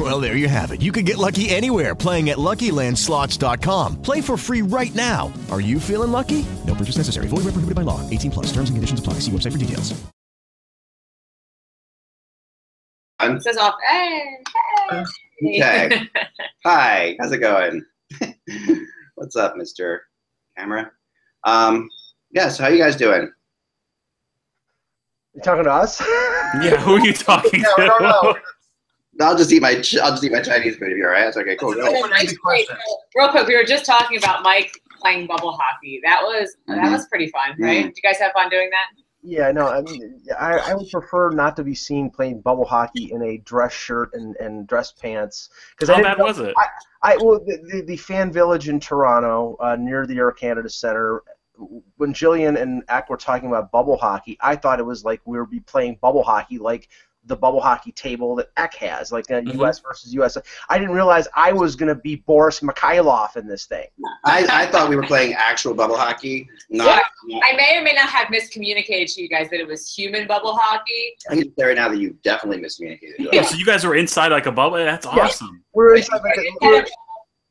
Well, there you have it. You can get lucky anywhere playing at LuckyLandSlots.com. Play for free right now. Are you feeling lucky? No purchase necessary. Void where prohibited by law. 18 plus. Terms and conditions apply. See website for details. It says off. Hey, hey. Okay. Hi, how's it going? What's up, Mr. Camera? Um, yes, how you guys doing? You talking to us? Yeah, who are you talking No, no, no. to? I'll just eat my I'll just eat my Chinese food if you're all right. That's okay. Cool. Go. Nice. Wait, real quick, we were just talking about Mike playing bubble hockey. That was that Mhm. was pretty fun, right? Mhm. Did you guys have fun doing that? Yeah, no, I mean, I, I would prefer not to be seen playing bubble hockey in a dress shirt and, and dress pants. Because How bad was it? I well, the, the, the fan village in Toronto, uh, near the Air Canada Center. When Jillian and Ack were talking about bubble hockey, I thought it was like we would be playing bubble hockey, like the bubble hockey table that Eck has, like uh, U.S. versus U.S. I didn't realize I was going to be Boris Mikhailov in this thing. I, I thought we were playing actual bubble hockey. Not. not I may or may not have miscommunicated to you guys that it was human bubble hockey. I can say right now that you definitely miscommunicated. Yeah, so you guys were inside like a bubble. That's Yeah. awesome. We were inside, like, a, we were,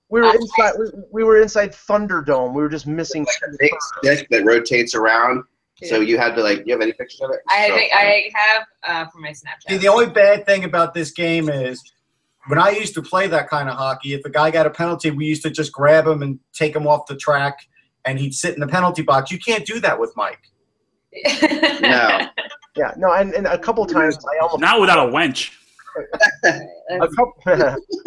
we were inside. We, we were inside Thunderdome. We were just missing. a big stick that rotates around. So you had to like. You have any pictures of it? I So- I have uh, for my Snapchat. See, the only bad thing about this game is when I used to play that kind of hockey, if a guy got a penalty, we used to just grab him and take him off the track, and he'd sit in the penalty box. You can't do that with Mike. no. Yeah, no, and, and a couple times I almost Not without a wench. a couple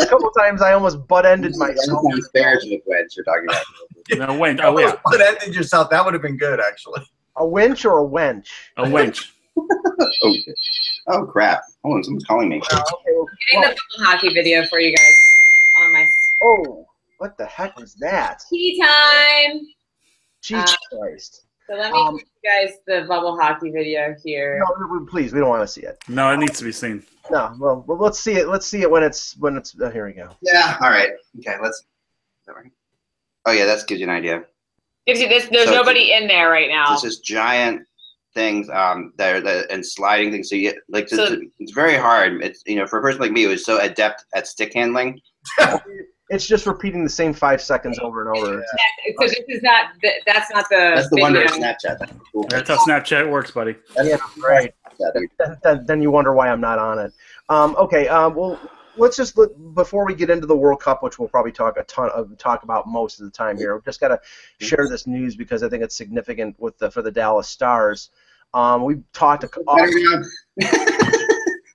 a couple times I almost butt ended myself. Sometimes bears with wedge you're talking about. No wench. Oh yeah, But ended yourself. That would have been good, actually. A winch or a wench? a wench. Oh, oh crap! Hold on, someone's calling me. Uh, okay, well, Getting the bubble hockey video for you guys on my oh, what the heck was that? tea time. Jesus Uh, Christ! So let me Um, give you guys the bubble hockey video here. No, we- we- please, we don't want to see it. No, it needs to be seen. No, well, well, let's see it. Let's see it when it's when it's. Uh, here we go. Yeah. All right. Okay. Let's. Is that right? Oh yeah, that gives you an idea. Gives you this. There's So- nobody in there right now. This is giant things um that are and sliding things. So you like So- it's, it's very hard. It's you know for a person like me who's so adept at stick handling. It's just repeating the same five seconds over and over. It's- So this is not. th- That's not the. That's the wonder of. Snapchat. That's cool. That's how Snapchat works, buddy. yeah, right. Then, then, then you wonder why I'm not on it. Um, okay, um, well, let's just look, before we get into the World Cup, which we'll probably talk a ton of talk about most of the time here. We've just got to share this news because I think it's significant with the for the Dallas Stars. Um, we've talked. A, Better?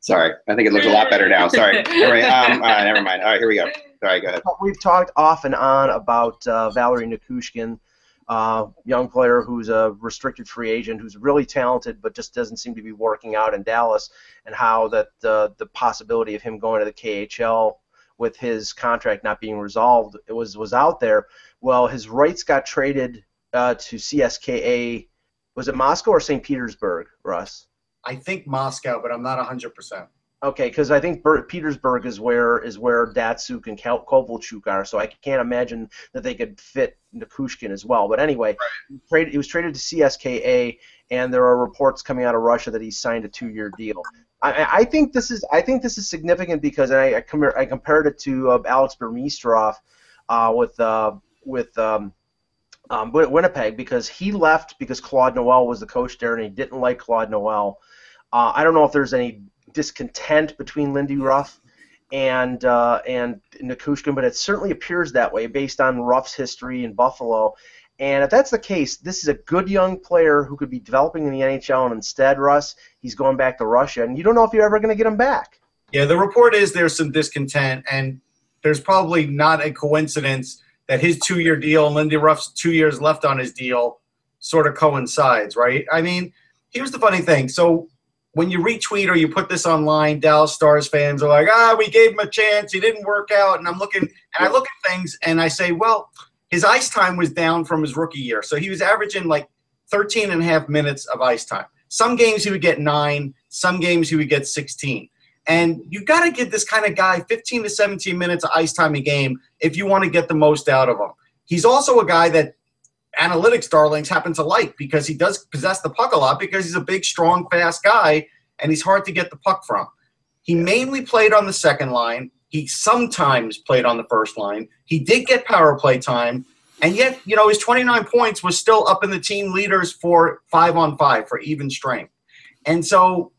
Sorry, I think it looks a lot better now. Sorry. All right. Um, never mind. All right, here we go. Sorry, go ahead. we've talked off and on about uh, Valeri Nichushkin, uh, young player who's a restricted free agent, who's really talented, but just doesn't seem to be working out in Dallas, and how that uh, the possibility of him going to the KHL with his contract not being resolved was was out there. Well, his rights got traded uh, to CSKA. Was it Moscow or St. Petersburg, Russ? I think Moscow, but I'm not 100%. Okay, because I think Ber- Petersburg is where is where Datsyuk and Kel- Kovalchuk are, so I can't imagine that they could fit Nichushkin as well. But anyway, he, traded, he was traded to CSKA, and there are reports coming out of Russia that he signed a two-year deal. I, I- think this is I think this is significant because I I, com- I compared it to uh, Alex Burmistrov uh, with uh, with um, um, Win- Winnipeg because he left because Claude Noel was the coach there and he didn't like Claude Noel. Uh, I don't know if there's any discontent between Lindy Ruff and uh, and Nichushkin, but it certainly appears that way based on Ruff's history in Buffalo. And if that's the case, this is a good young player who could be developing in the NHL, and instead, Russ, he's going back to Russia, and you don't know if you're ever going to get him back. Yeah, the report is there's some discontent, and there's probably not a coincidence that his two year deal and Lindy Ruff's two years left on his deal sort of coincides, right? I mean, here's the funny thing. So when you retweet or you put this online, Dallas Stars fans are like, ah, we gave him a chance. He didn't work out. And I'm looking, and I look at things and I say, well, his ice time was down from his rookie year. So he was averaging like 13 and a half minutes of ice time. Some games he would get nine, some games he would get 16. And you got to give this kind of guy 15 to 17 minutes of ice time a game if you want to get the most out of him. He's also a guy that analytics darlings happen to like because he does possess the puck a lot because he's a big, strong, fast guy and he's hard to get the puck from. He mainly played on the second line. He sometimes played on the first line. He did get power play time, and yet, you know, his 29 points was still up in the team leaders for five on five for even strength. And so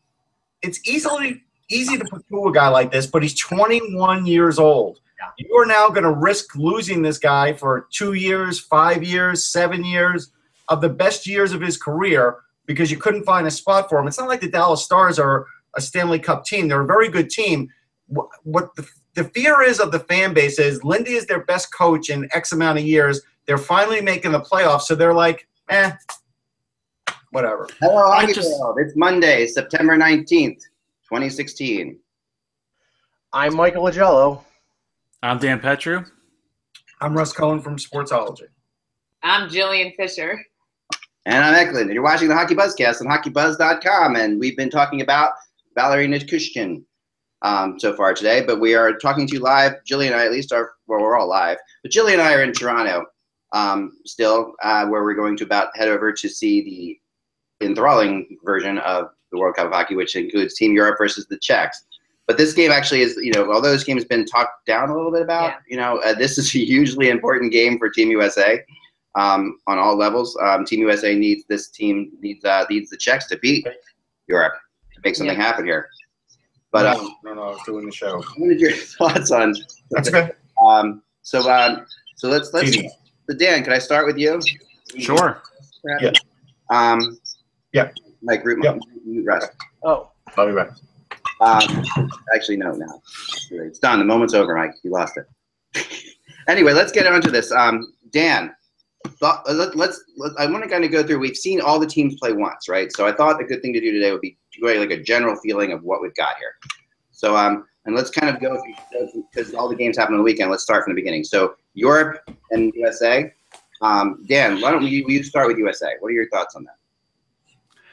it's easily easy to pursue a guy like this, but he's 21 years old. You are now going to risk losing this guy for two years, five years, seven years of the best years of his career because you couldn't find a spot for him. It's not like the Dallas Stars are a Stanley Cup team. They're a very good team. What the, the fear is of the fan base is Lindy is their best coach in X amount of years. They're finally making the playoffs, so they're like, eh, whatever. Hello, I just- World. It's Monday, September 19th, 2016. I'm Michael Augello. I'm Dan Petru. I'm Russ Cohen from Sportsology. I'm Jillian Fisher. And I'm Eklund. And you're watching the Hockey Buzzcast on HockeyBuzz.com. And we've been talking about Valeri Nichushkin um, so far today. But we are talking to you live. Jillian and I, at least, are, well, we're all live. But Jillian and I are in Toronto um, still, uh, where we're going to about head over to see the enthralling version of the World Cup of Hockey, which includes Team Europe versus the Czechs. But this game actually is, you know, although this game has been talked down a little bit about, Yeah. you know, uh, this is a hugely important game for Team USA um, on all levels. Um, Team USA needs this team needs uh, needs the Czechs to beat Europe to make something Yeah. happen here. But uh, no, no, no, I was doing the show. what are your thoughts on? That's okay. Um, so um, so let's let's. Easy. So Dan, can I start with you? Sure. Yeah. Um, Yeah. Mike, root, Yep. mute rest. Oh, I'll be back. Um, actually, no, now it's done. The moment's over, Mike. You lost it. anyway, let's get on to this. Um, Dan, uh, let, let's. Let, I want to kind of go through. We've seen all the teams play once, right? So I thought the good thing to do today would be to go like a general feeling of what we've got here. So um, and let's kind of go because all the games happen on the weekend. Let's start from the beginning. So Europe and USA. Um, Dan, why don't we, you start with USA? What are your thoughts on that?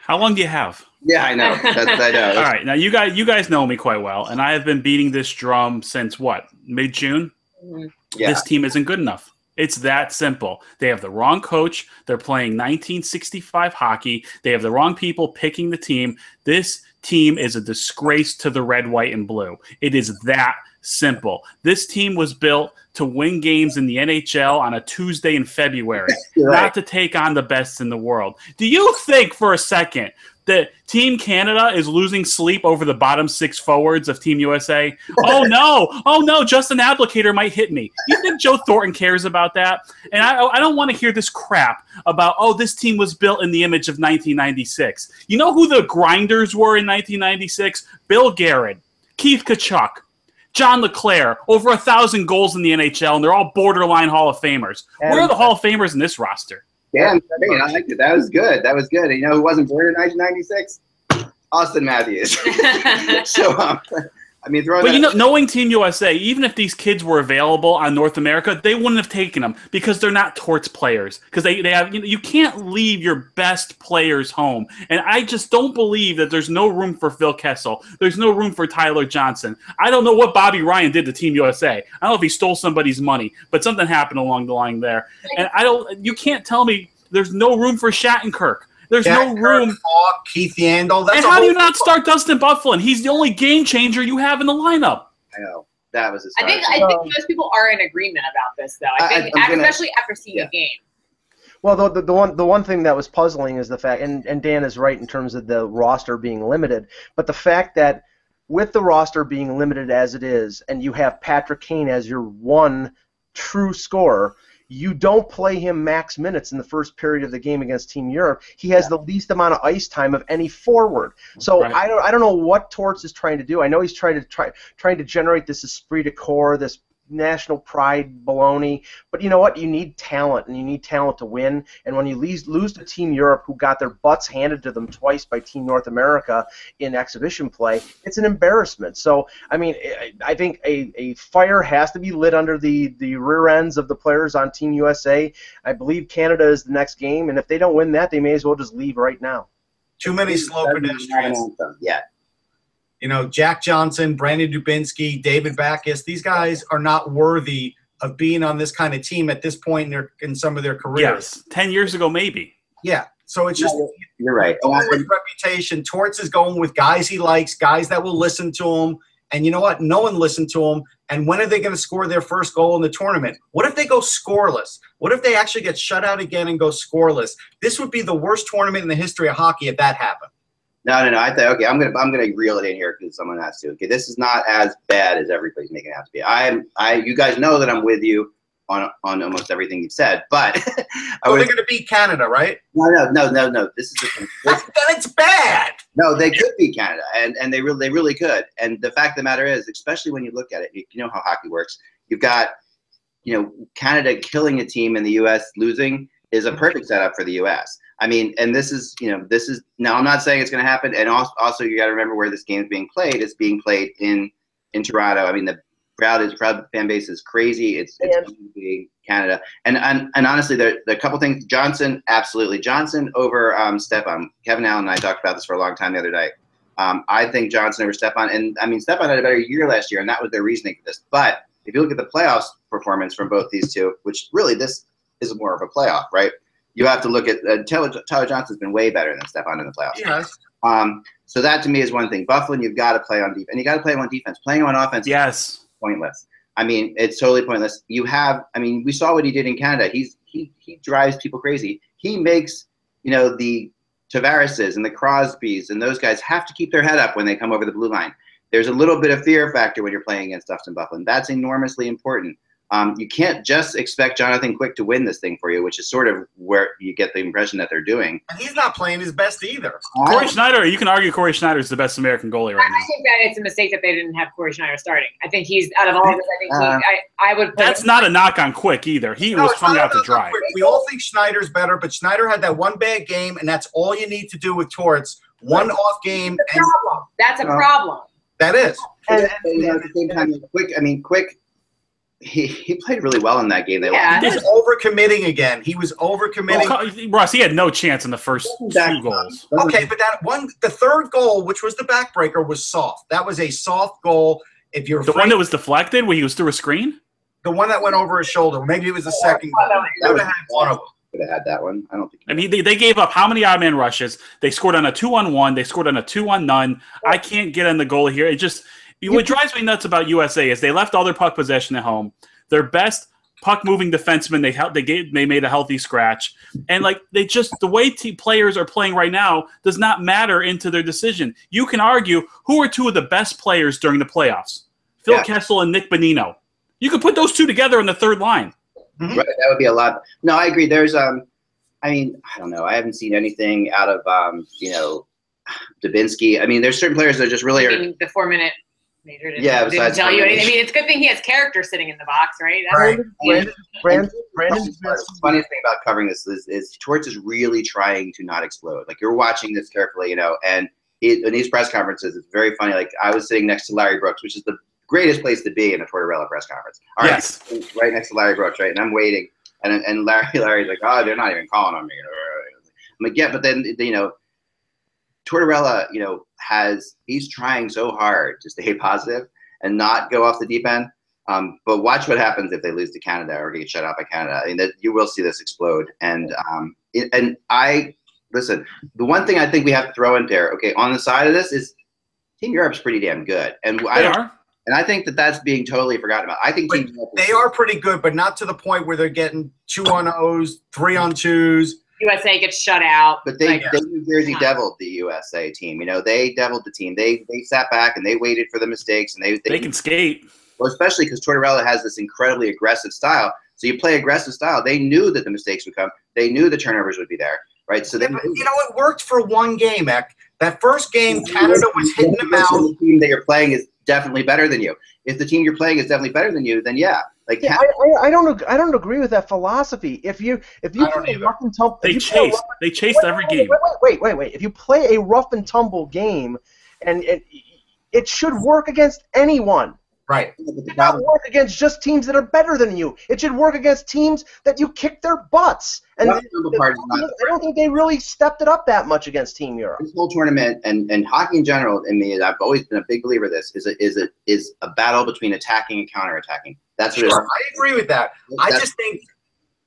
How long do you have? Yeah, I know. Oh. That's, I know. All right. Now you guys, you guys know me quite well, and I have been beating this drum since what mid June. Mm-hmm. Yeah. This team isn't good enough. It's that simple. They have the wrong coach. They're playing 1965 hockey. They have the wrong people picking the team. This team is a disgrace to the red, white, and blue. It is that simple. This team was built to win games in the NHL on a Tuesday in February, right. not to take on the best in the world. Do you think for a second that Team Canada is losing sleep over the bottom six forwards of Team USA? Oh no! Oh no! Justin Abdelkader might hit me. You think Joe Thornton cares about that? And I, I don't want to hear this crap about oh this team was built in the image of 1996. You know who the grinders were in 1996? Bill Guerin, Keith Tkachuk. John LeClair, over a thousand goals in the NHL, and they're all borderline Hall of Famers. Where are the Hall of Famers in this roster? Dan, great. I liked it. That was good. That was good. And you know who wasn't born in 1996? Auston Matthews. so, um, I mean, throwing But that- you know, knowing Team USA, even if these kids were available on North America, they wouldn't have taken them because they're not torts players. Because they, they have you, know, you can't leave your best players home. And I just don't believe that there's no room for Phil Kessel. There's no room for Tyler Johnson. I don't know what Bobby Ryan did to Team USA. I don't know if he stole somebody's money, but something happened along the line there. And I don't. You can't tell me there's no room for Shattenkirk. There's no room. Kirk, Hawk, Keith Yandle. That's And how do you whole- not start Dustin Byfuglien? He's the only game changer you have in the lineup. I know that was. I think I think um, most people are in agreement about this, though. I I- think, I'm gonna- especially after seeing yeah. a game. Well, the, the, the one the one thing that was puzzling is the fact, and, and Dan is right in terms of the roster being limited, but the fact that with the roster being limited as it is, and you have Patrick Kane as your one true scorer, you don't play him max minutes in the first period of the game against Team Europe. He has the least amount of ice time of any forward. So Right. I don't I don't know what Torts is trying to do. I know he's trying to try trying to generate this esprit de corps, this national pride baloney. But you know what? You need talent, and you need talent to win. And when you lose, lose to Team Europe, who got their butts handed to them twice by Team North America in exhibition play, it's an embarrassment. So, I mean, I- I think a, a fire has to be lit under the, the rear ends of the players on Team USA. I believe Canada is the next game, and if they don't win that, they may as well just leave right now. Too many slow Doesn't pedestrians. anthem yet. You know, Jack Johnson, Brandon Dubinsky, David Backes. These guys are not worthy of being on this kind of team at this point in their in some of their careers. Yes, ten years ago maybe. Yeah. So it's just You're right. going reputation. Torts is going with guys he likes, guys that will listen to him. And you know what? No one listened to him. And when are they going to score their first goal in the tournament? What if they go scoreless? What if they actually get shut out again and go scoreless? This would be the worst tournament in the history of hockey if that happened. No, no, no. I thought, okay. I'm gonna I'm gonna reel it in here because someone has to. Okay, this is not as bad as everybody's making it out to be. I'm I. You guys know that I'm with you on on almost everything you've said, but I was they're going to beat Canada, right? no, no, no, no, no. This is thing. This- Then it's bad. no, they could beat Canada, and and they really they really could. And the fact of the matter is, especially when you look at it, you, you know how hockey works. You've got you know Canada killing a team and the U.S. losing is a perfect setup for the U.S. I mean, and this is you know this is now I'm not saying it's going to happen, and also, also you got to remember where this game is being played. It's being played in in Toronto. I mean the crowd is crowd fan base is crazy. It's it's And- going to be Canada, and and, and honestly, there, there are a couple things. Johnson, absolutely Johnson over um, Stepan. Kevin Allen and I talked about this for a long time the other day. Um, I think Johnson over Stepan, and I mean Stepan had a better year last year, and that was their reasoning for this. But if you look at the playoffs performance from both these two, which really this is more of a playoff, right? You have to look at uh, Tyler, Tyler Johnson's been way better than Stepan in the playoffs. Yes. Um, so that to me is one thing. Byfuglien, you've got to play on defense, and you got to play on defense. Playing on offense, Yes. pointless. I mean, it's totally pointless. You have, I mean, we saw what he did in Canada. He's he he drives people crazy. He makes you know the Tavareses and the Crosbys and those guys have to keep their head up when they come over the blue line. There's a little bit of fear factor when you're playing against Dustin Byfuglien. That's enormously important. Um, you can't just expect Jonathan Quick to win this thing for you, which is sort of where you get the impression that they're doing. And he's not playing his best either. Cory Schneider, you can argue Cory Schneider is the best American goalie right now. I think that it's a mistake that they didn't have Cory Schneider starting. I think he's out of all of this. I think he, Uh, I, I would. Put That's not a knock on Quick either. He No, was hung out to dry. We all think Schneider's better, but Schneider had that one bad game, and that's all you need to do with Torts. One off game, That's a and problem. That's a Uh, problem. that is. And, you know, at the same time, Quick. I mean, Quick. He, he played really well in that game. They Yeah. He was overcommitting again. He was overcommitting. Well, Russ, he had no chance in the first two goals. Okay, but that one, the third goal, which was the backbreaker, was soft. That was a soft goal. If you're The one that was deflected when he was through a screen? the one that went over his shoulder, maybe it was the second goal. They would have had one of them. Could have had that one. I don't think. I mean, they, they gave up how many odd man rushes? They scored on a two on one. They scored on a two on none. I can't get on the goal here. It just what drives me nuts about USA is they left all their puck possession at home. Their best puck moving defenseman they hel- they gave they made a healthy scratch, and like they just the way t- players are playing right now does not matter into their decision. You can argue who are two of the best players during the playoffs: Phil Yeah. Kessel and Nick Bonino. You could put those two together in the third line. Right, that would be a lot. No, I agree. There's um, I mean, I don't know. I haven't seen anything out of um, you know, Dubinsky. I mean, there's certain players that just really I are. the four minute major didn't, Yeah, didn't besides tell you anything. I mean, it's a good thing he has character sitting in the box, right? That's- Right. Brandon, Brandon, Brandon, The funniest thing about covering this is, is Torts is really trying to not explode. Like you're watching this carefully, you know, and it, in these press conferences, it's very funny. Like I was sitting next to Larry Brooks, which is the greatest place to be in a Tortorella press conference. All right, Yes. right next to Larry Brooks, right, and I'm waiting, and and Larry Larry's like, oh, they're not even calling on me. I'm like, yeah, but then you know, Tortorella, you know, has he's trying so hard to stay positive and not go off the deep end. Um, but watch what happens if they lose to Canada or get shut out by Canada. I mean, that you will see this explode. And um, it, and I listen. The one thing I think we have to throw in there, okay, on the side of this is Team Europe's pretty damn good, and I They don't, are. and I think that that's being totally forgotten about. I think Team They are pretty good, but not to the point where they're getting two on O's, three on twos. USA gets shut out. But they, Like, they New Jersey Yeah. deviled the USA team. You know, they deviled the team. They they sat back and they waited for the mistakes and they they, They can skate. well, especially because Tortorella has this incredibly aggressive style. So you play aggressive style. They knew that the mistakes would come. They knew the turnovers would be there, right? So they Yeah, but, you know, it worked for one game, Eck. That first game, Canada was hitting them out. The team that you're playing is definitely better than you. If the team you're playing is definitely better than you, then yeah, like Yeah, I, I, I don't I don't agree with that philosophy. If you if you I don't play a either. rough and tumble, They if you play a chased. rough- They chased every wait, game. Wait, wait, wait, wait, wait. If you play a rough and tumble game, and it, it should work against anyone. Right. But It should not work against just teams that are better than you. It should work against teams that you kick their butts. And Rough number part is not I don't think they really stepped it up that much against Team Europe. this whole tournament and, and hockey in general, in me, I've always been a big believer of this, is a, is a, is a battle between attacking and counterattacking. That's what Sure, it I agree with that. I just think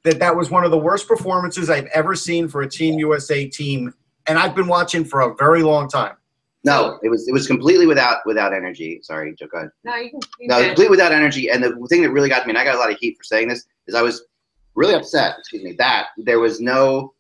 that that was one of the worst performances I've ever seen for a Team USA team, and I've been watching for a very long time. No, it was it was completely without without energy. Sorry, Joe. Go ahead. No, you can. You No, can- completely without energy. And the thing that really got me, and I got a lot of heat for saying this, is I was really upset. Excuse me. That there was no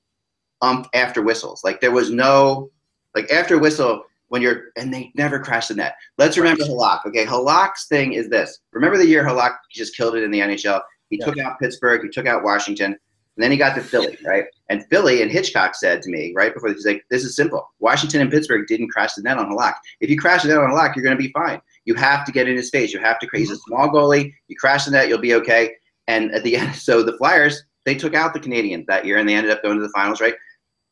ump after whistles. Like there was no like after whistle when you're and they never crashed the net. Let's remember Halak. Okay, Halak's thing is this. Remember the year Halak just killed it in the NHL. He Yeah. took out Pittsburgh. He took out Washington. And then he got to Philly, right? And Philly and Hitchcock said to me right before he's like, "This is simple. Washington and Pittsburgh didn't crash the net on Halak. If you crash the net on Halak, you're going to be fine. You have to get in his face. You have to. He's a mm-hmm. small goalie. You crash the net, you'll be okay. And at the end, so the Flyers they took out the Canadiens that year, and they ended up going to the finals, right?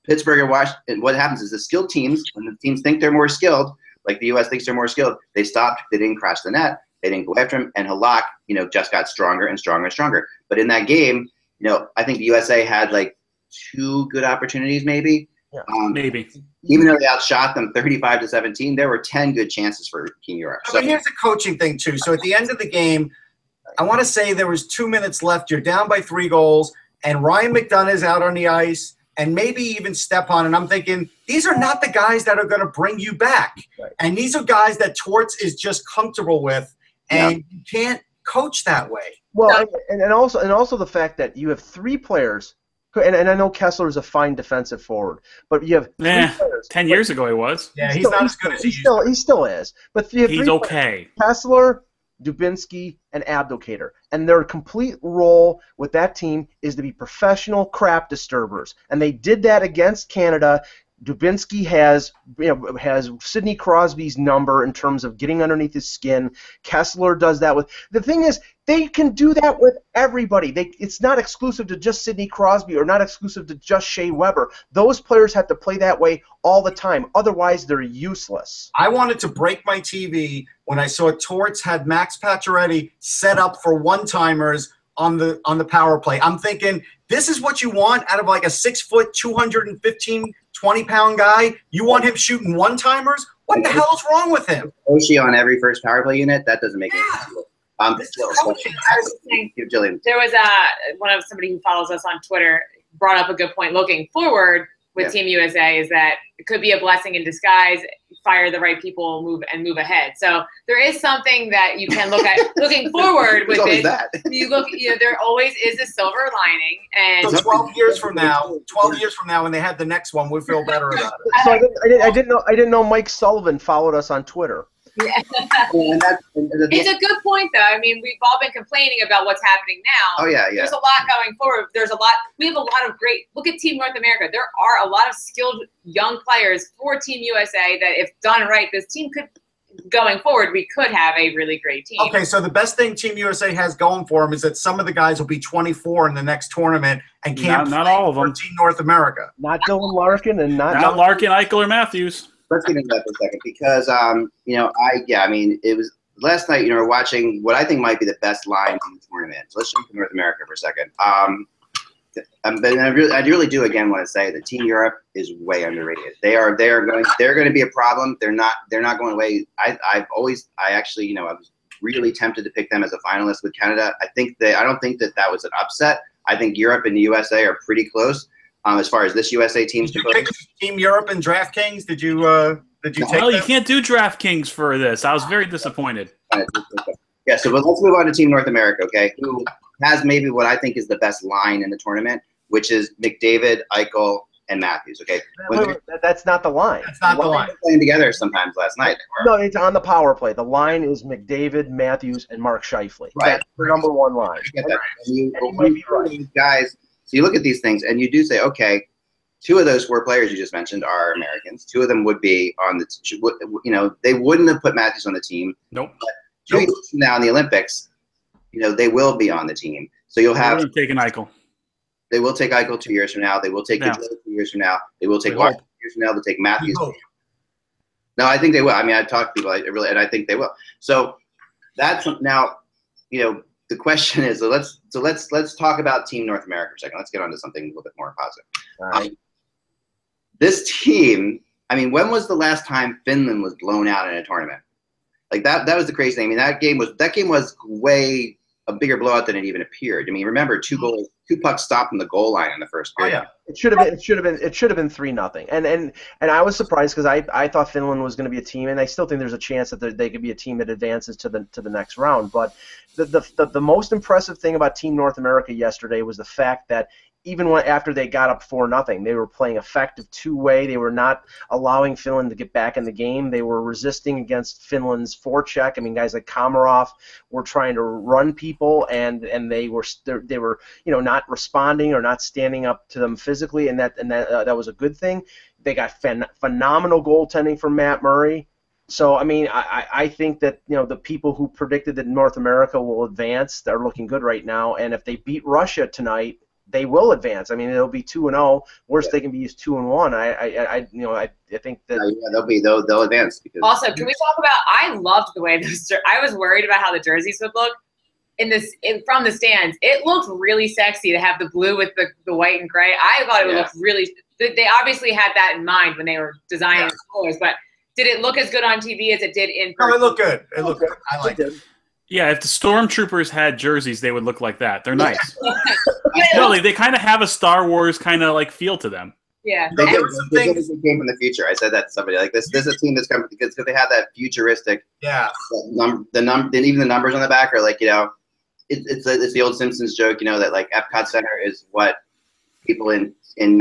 Pittsburgh and Washington. What happens is the skilled teams, when the teams think they're more skilled, like the U.S. thinks they're more skilled, they stopped. They didn't crash the net. They didn't go after him. And Halak, you know, just got stronger and stronger and stronger. But in that game, you know, I think the USA had like two good opportunities, maybe. Yeah. Um, Maybe. even though they outshot them 35 to 17, there were 10 good chances for Team Europe. But So, here's the coaching thing too. So at the end of the game, I want to say there was two minutes left. You're down by three goals, and Ryan McDonagh is out on the ice, and maybe even Stepan. And I'm thinking these are not the guys that are going to bring you back, Right. and these are guys that Torts is just comfortable with, and you can't coach that way. Well, and, and also and also the fact that you have three players, who- and, and I know Kesler is a fine defensive forward, but you have three Eh, players. Ten years ago, he was. Yeah, he's still- not as good as he he used still to. he still is. But you have He's three players. okay. Kesler, Dubinsky, and Abdelkader. And their complete role with that team is to be professional crap disturbers. And they did that against Canada. Dubinsky has you know, has Sidney Crosby's number in terms of getting underneath his skin. Kesler does that with the thing is they can do that with everybody. They it's not exclusive to just Sidney Crosby or not exclusive to just Shea Weber. Those players have to play that way all the time. Otherwise they're useless. I wanted to break my TV when I saw Torts had Max Pacioretty set up for one timers on the on the power play. I'm thinking this is what you want out of like a six foot, 215, 20 pound guy. You want him shooting one timers? What the hell is wrong with him? Oshie on every first power play unit, that doesn't make any sense. Um, This is still, coaching. I was saying, Jillian. there was a one of somebody who follows us on Twitter brought up a good point. Looking forward with Yeah. Team USA is that it could be a blessing in disguise. Fire the right people, move and move ahead. So there is something that you can look at looking forward with it. that. You look, you know, there always is a silver lining, and So 12 years from now, 12 years from now, when they have the next one, we'll feel better about it. So I didn't, I didn't, I didn't know I didn't know Mike Sullivan followed us on Twitter. And that, and the- it's a good point, though. I mean, we've all been complaining about what's happening now. oh, yeah, yeah. There's a lot going forward. There's a lot. We have a lot of great. Look at Team North America. There are a lot of skilled young players for Team USA that, if done right, this team could, going forward, we could have a really great team. Okay, so the best thing Team USA has going for them is that some of the guys will be 24 in the next tournament and can't Not, not play all of for them. Team North America. Not Dylan Larkin and not, Not Larkin, Eichel, or Matthews. Let's get into that for a second because, um, you know, I, yeah, I mean, it was last night, you know, we're watching what I think might be the best line in the tournament. So let's jump to North America for a second. Um, um, but I really, I really do again want to say that Team Europe is way underrated. They are, they are going, they're going to be a problem. They're not, they're not going away. I, I've always, I actually, you know, I was really tempted to pick them as a finalist with Canada. I think that, I don't think that that was an upset. I think Europe and the USA are pretty close um, as far as this USA team's Did you pick Team Europe and DraftKings? Did you uh, did you take No, you can't do DraftKings for this. I was very disappointed. Yeah, so but let's move on to Team North America, okay? Who has maybe what I think is the best line in the tournament, which is McDavid, Eichel, and Matthews. Okay, when Wait, wait, that's not the line. That's not the line. playing together sometimes last night. No, it's on the power play. The line is McDavid, Matthews, and Mark Scheifele. Right. That's the number one line. I get that. And you, And you might be right. these guys. So you look at these things, and you do say, okay, two of those four players you just mentioned are Americans. Two of them would be on the, t- you know, they wouldn't have put Matthews on the team. Nope. But Two years from now in the Olympics, you know, they will be on the team. So you'll have I'm taking Eichel. They will take Eichel two years from now. They will take Yeah. Two years from now. They will take two years from now. They'll take Matthews. We. No, I think they will. I mean, I've talked to people, I really, and I think they will. So that's now, you know, the question is so let's so let's let's talk about Team North America for a second. Let's get on to something a little bit more positive. All right. Um, this team, I mean, when was the last time Finland was blown out in a tournament? Like that that was the crazy thing. I mean, that game was that game was way a bigger blowout than it even appeared. I mean, remember two hmm. goals, two pucks stopped in the goal line in the first Oh period. yeah. It should have been. It should have been. It should have been three nothing. And and and I was surprised because I I thought Finland was going to be a team, and I still think there's a chance that they- they could be a team that advances to the to the next round. But the the the, the most impressive thing about Team North America yesterday was the fact that even when after they got up four nothing, they were playing effective two way. They were not allowing Finland to get back in the game. They were resisting against Finland's forecheck. I mean, guys like Komarov were trying to run people, and and they were they were you know not responding or not standing up to them physically, and that and that uh, that was a good thing. They got phen- phenomenal goaltending from Matt Murray. So I mean, I, I think that you know the people who predicted that North America will advance, they're looking good right now. And if they beat Russia tonight, they will advance. I mean, it'll be two and zero. Worst they can be is two and one. I I, I you know I, I think that Uh, yeah, they'll be they'll they'll advance because Also, can we talk about? I loved the way those. I was worried about how the jerseys would look in this in, from the stands. It looked really sexy to have the blue with the, the white and gray. I thought it would Yeah. look really. They they obviously had that in mind when they were designing the colors, but did it look as good on TV as it did in No, person? it looked good. It looked good. I like it. Yeah, if the stormtroopers had jerseys, they would look like that. They're nice. But it no, looked- they, they kind of have a Star Wars kind of like feel to them. yeah. They And- did, were some they did things- they came from the future. I said that to somebody. Like this, this is a team that's coming because they have that futuristic Yeah. num the num then even the numbers on the back are like you know, it, it's it's the old Simpsons joke. You know that like Epcot Center is what people in in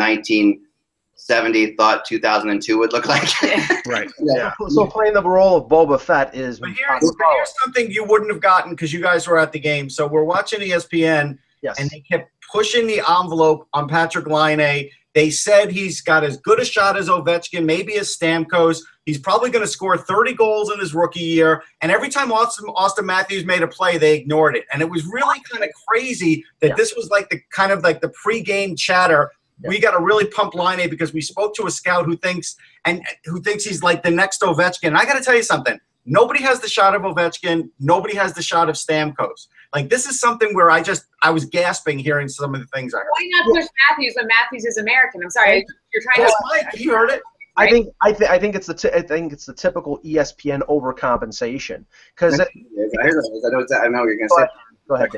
1970 thought 2002 would look like. Right. yeah. so playing the role of Boba Fett is But here's, but here's something you wouldn't have gotten because you guys were at the game. So we're watching ESPN, yes. and they kept pushing the envelope on Patrik Laine. They said he's got as good a shot as Ovechkin, maybe as Stamkos. He's probably going to score 30 goals in his rookie year. And every time Auston, Auston Matthews made a play, they ignored it. And it was really kind of crazy that Yeah. this was like the kind of like the pregame chatter. Yeah. We got to really pump Laine because we spoke to a scout who thinks and who thinks he's like the next Ovechkin. And I got to tell you something. Nobody has the shot of Ovechkin. Nobody has the shot of Stamkos. Like this is something where I just I was gasping hearing some of the things I heard. Why not push Matthews when Matthews is American? I'm sorry, you're trying Yes, to. Mike, you heard it. I think I, th- I think it's the t- I think it's the typical ESPN overcompensation because I heard. I know. I know what you're gonna say. go ahead.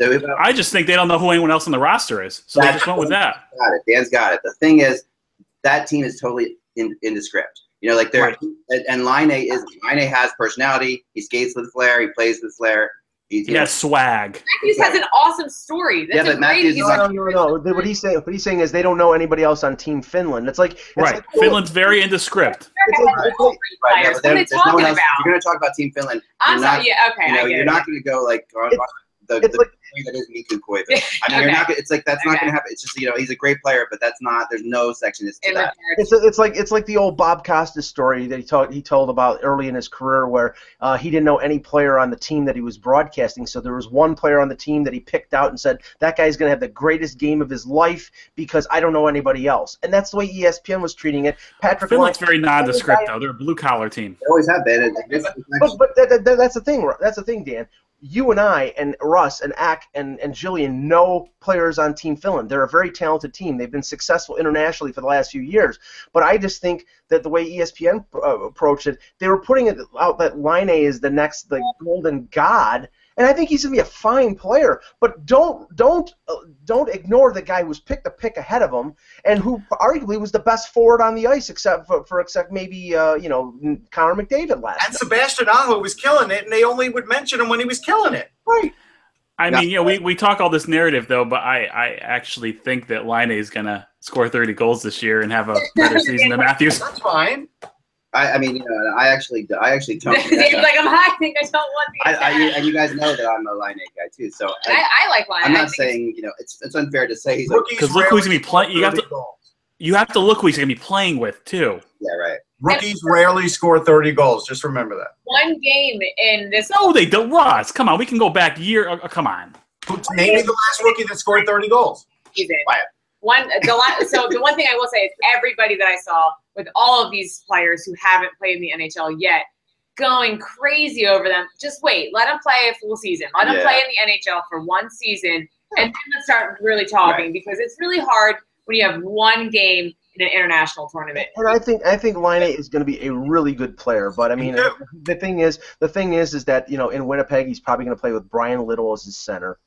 Dan. I just think they don't know who anyone else on the roster is, so they just went with that. Got it. Dan's got it. The thing is, that team is totally in, in the script. You know, like they're Right. and, and Line A is Laine has personality. He skates with flair. He plays with flair. He's He has swag. Matthews has an awesome story. That's Yeah, a but great. Matthews is like- No, no, no, no. What he's saying, what he's saying is they don't know anybody else on Team Finland. It's like it's Right. like- Finland's very into script. America has It's all like- right. players. What are they there's no talking one else. about? You're going to talk about Team Finland. I'm you're sorry. not- Yeah. Okay. You know, I get you're it. not going to go like on, It's- the, it's the like- thing that is Mikko Koivu. I mean, you're not. It's like that's not going to happen. It's just you know he's a great player, but that's not. There's no sectionist to In that. It's, it's like it's like the old Bob Costas story that he told he told about early in his career, where uh, he didn't know any player on the team that he was broadcasting. So there was one player on the team that he picked out and said that guy's going to have the greatest game of his life because I don't know anybody else. And that's the way ESPN was treating it. Patrick Finland's Line- very nondescript, though. They're a blue collar team. They always have been. And But, but that, that, that's the thing. That's the thing, Dan. You and I and Russ and Ack and, and Jillian know players on Team Finland. They're a very talented team. They've been successful internationally for the last few years. But I just think that the way ESPN uh, approached it, they were putting it out that Laine is the next the golden god. And I think he's gonna be a fine player, but don't don't uh, don't ignore the guy who was picked a pick ahead of him, and who arguably was the best forward on the ice, except for, for except maybe uh, you know Connor McDavid last. And Sebastian Aho was killing it, and they only would mention him when he was killing it. Right. I Yeah. mean, yeah, we, we talk all this narrative though, but I, I actually think that Laine is gonna score 30 goals this year and have a better season than Matthews. That's fine. I, I mean, you know, I actually, I actually don't. Dave's like, I'm hiding. I think I don't want the I, I, and you guys know that I'm a Laine guy too. So I, I, I like Laine. I'm not saying you know it's it's unfair to say he's a, Rookies 'Cause look who's gonna be playing- you have score to- goals. You have to look who he's gonna be playing with too. yeah right. Rookies rarely score 30 goals. Just remember that. one game in this No, they don't. Ross, come on, we can go back year. Oh, oh come on. Name me the last rookie that scored 30 goals. season. Quiet. One the la- so the one thing I will say is everybody that I saw with all of these players who haven't played in the NHL yet going crazy over them. Just wait. Let them play a full season. Let them Yeah. play in the NHL for one season, and then let's start really talking because it's really hard when you have one game in an international tournament. And I think I think Laine is going to be a really good player, but I mean, the thing is, the thing is, is that you know in Winnipeg he's probably going to play with Bryan Little as his center, and,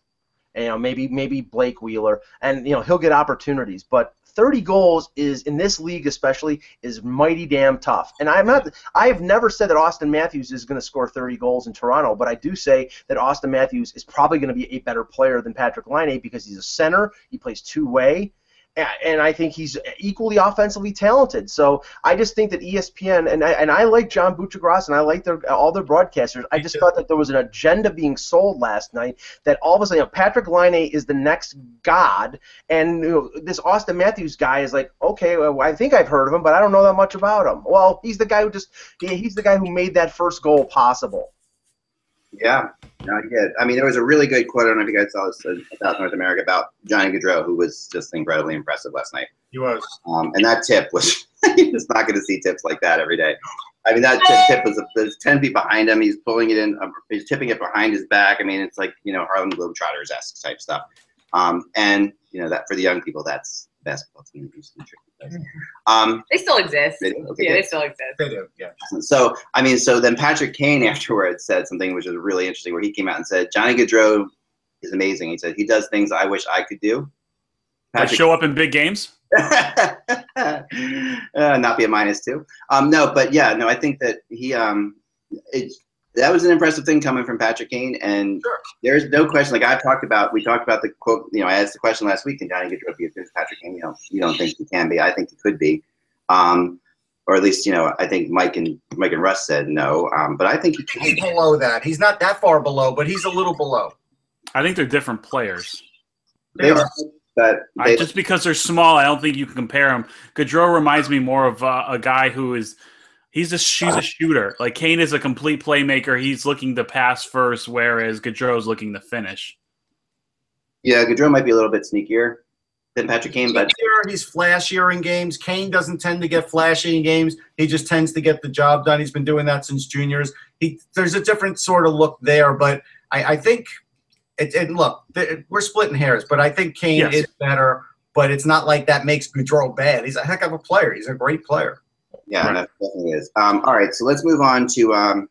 you know maybe maybe Blake Wheeler, and you know he'll get opportunities. But 30 goals is in this league especially is mighty damn tough. And I'm not I have never said that Auston Matthews is going to score 30 goals in Toronto, but I do say that Auston Matthews is probably going to be a better player than Patrik Laine because he's a center, he plays two way. And I think he's equally offensively talented. So I just think that ESPN and I, and I like John Buccigross and I like their all their broadcasters. I just thought that there was an agenda being sold last night that all of a sudden you know, Patrik Laine is the next god, and you know, this Auston Matthews guy is like, okay, well, I think I've heard of him, but I don't know that much about him. Well, he's the guy who just he, he's the guy who made that first goal possible. Yeah, no, he did. I mean, there was a really good quote. I don't know if you guys saw this uh, about North America about Johnny Gaudreau, who was just incredibly impressive last night. He was. Um, and that tip was you're just not going to see tips like that every day. I mean, that tip, tip was there's ten feet behind him. He's pulling it in. Um, he's tipping it behind his back. I mean, it's like you know Harlem Globetrotters esque type stuff. Um, and you know that for the young people, that's basketball team. used to be tricky. Um, They still exist. They do? Okay, yeah, good. they still exist. They do. Yeah. so I mean, so then Patrick Kane afterwards said something which is really interesting, where he came out and said Johnny Gaudreau is amazing. He said he does things I wish I could do. That show up in big games. uh, not be a minus two. Um, no, but yeah, no, I think that he um, it, that was an impressive thing coming from Patrick Kane, and Sure. there's no question. Like I've talked about, we talked about the quote. You know, I asked the question last week, can Johnny Gaudreau be as good as Patrick Kane? You know, you don't think he can be. I think he could be. Um, or at least, you know, I think Mike and Mike and Russ said no. Um, but I think he He's can. below that. He's not that far below, but he's a little below. I think they're different players. They are. But I, just because they're small, I don't think you can compare them. Gaudreau reminds me more of uh, a guy who is he's a she's a shooter. Like Kane is a complete playmaker. He's looking to pass first, whereas Gaudreau's looking to finish. yeah, Gaudreau might be a little bit sneakier than Patrick Kane, but Here, he's flashier in games. Kane doesn't tend to get flashy in games. He just tends to get the job done. He's been doing that since juniors. He there's a different sort of look there, but I, I think it, it look th- we're splitting hairs, but I think Kane Yes. is better. But it's not like that makes Gaudreau bad. He's a heck of a player. He's a great player. Yeah, Right. that definitely is. Um, all right, so let's move on to um,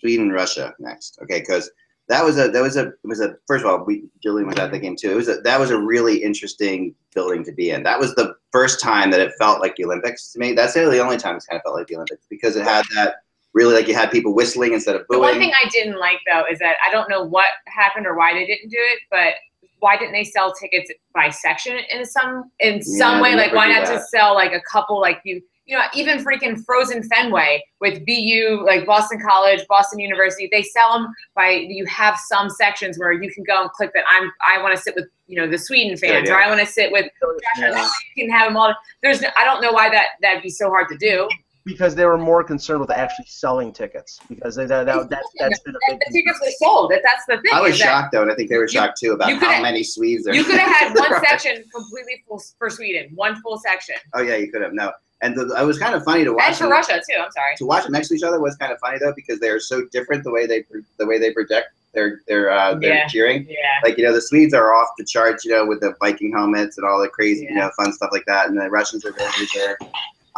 Sweden, Russia next. Okay, because that was a that was a it was a first of all, we Julian was at the game too. It was a, that was a really interesting building to be in. That was the first time that it felt like the Olympics to me. That's really the only time it's kind of felt like the Olympics because it had that really like you had people whistling instead of The booing. one thing I didn't like though is that I don't know what happened or why they didn't do it, but why didn't they sell tickets by section in some in some Yeah, way? Like why not that. just sell like a couple like you you know, even freaking Frozen Fenway with BU, like Boston College, Boston University, they sell them by you have some sections where you can go and click that I'm I want to sit with you know the Sweden fans Yeah, or. I want to sit with Russia. You can have them all. There's I don't know why that that'd be so hard to do. Because they were more concerned with actually selling tickets. Because they, that, that, that, that's been a big the tickets were sold. That that's the thing. I was is that- shocked though, and I think they were You- shocked too about how many Swedes there. You could have had one section completely full for Sweden, one full section, Oh yeah, you could have no. And the, it was kind of funny to watch. and for them- Russia too. I'm sorry. to watch them next to each other was kind of funny though because they're so different the way they the way they project their their uh, their Yeah. cheering. Yeah. Like you know the Swedes are off the charts, you know, with the Viking helmets and all the crazy, you know, fun stuff like that, and the Russians are very reserved.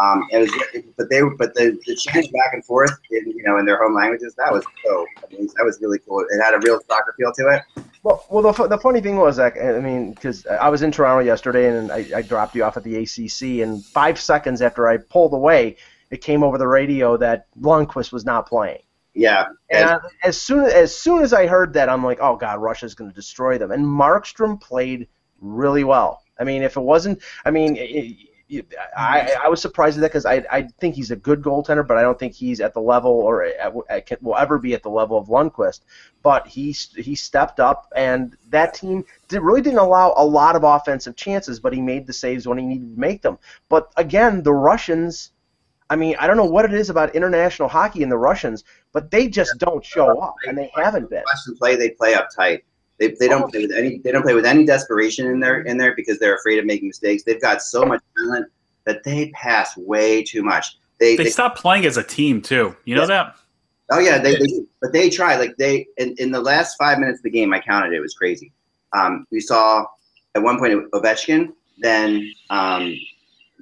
Um, it was, but they but the the change back and forth, in, you know, in their home languages, that was so. I mean, that was really cool. It had a real soccer feel to it. Well, well, the, the funny thing was, Zach, I mean, because I was in Toronto yesterday and I, I dropped you off at the ACC, and five seconds after I pulled away, it came over the radio that Lundqvist was not playing. Yeah, And and, I, as soon as soon as I heard that, I'm like, oh god, Russia's going to destroy them. And Markstrom played really well. I mean, if it wasn't, I mean, it, I I was surprised at that because I I think he's a good goaltender, but I don't think he's at the level or at, at, will ever be at the level of Lundqvist. But he he stepped up, and that team did, really didn't allow a lot of offensive chances, but he made the saves when he needed to make them. But again, the Russians. I mean, I don't know what it is about international hockey and the Russians, but they just don't show up, and they haven't been. Russian play, they play uptight. They, they don't play with any they don't play with any desperation in there in there because they're afraid of making mistakes. They've got so much talent that they pass way too much. they, They stopped playing as a team too. You know that? Oh yeah, they, they but they tried. Like they in, in the last five minutes of the game, I counted it, it was crazy. Um, we saw at one point Ovechkin, then um,